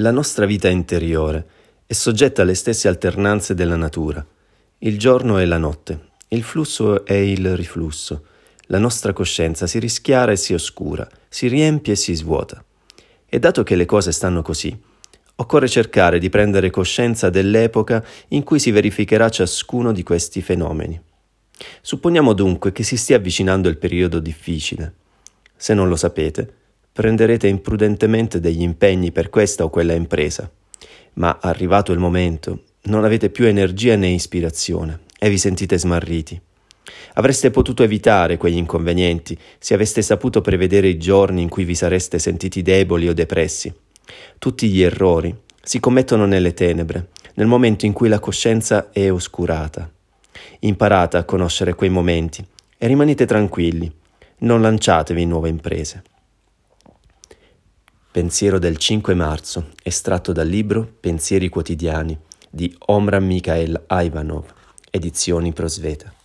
La nostra vita interiore è soggetta alle stesse alternanze della natura. Il giorno e la notte, il flusso e il riflusso. La nostra coscienza si rischiara e si oscura, si riempie e si svuota. E dato che le cose stanno così, occorre cercare di prendere coscienza dell'epoca in cui si verificherà ciascuno di questi fenomeni. Supponiamo dunque che si stia avvicinando il periodo difficile. Se non lo sapete, prenderete imprudentemente degli impegni per questa o quella impresa, ma arrivato il momento non avete più energia né ispirazione e vi sentite smarriti. Avreste potuto evitare quegli inconvenienti se aveste saputo prevedere i giorni in cui vi sareste sentiti deboli o depressi. Tutti gli errori si commettono nelle tenebre, nel momento in cui la coscienza è oscurata. Imparate a conoscere quei momenti e rimanete tranquilli, non lanciatevi in nuove imprese. Pensiero del 5 marzo, estratto dal libro Pensieri quotidiani di Omran Mikhail Ivanov, edizioni Prosveta.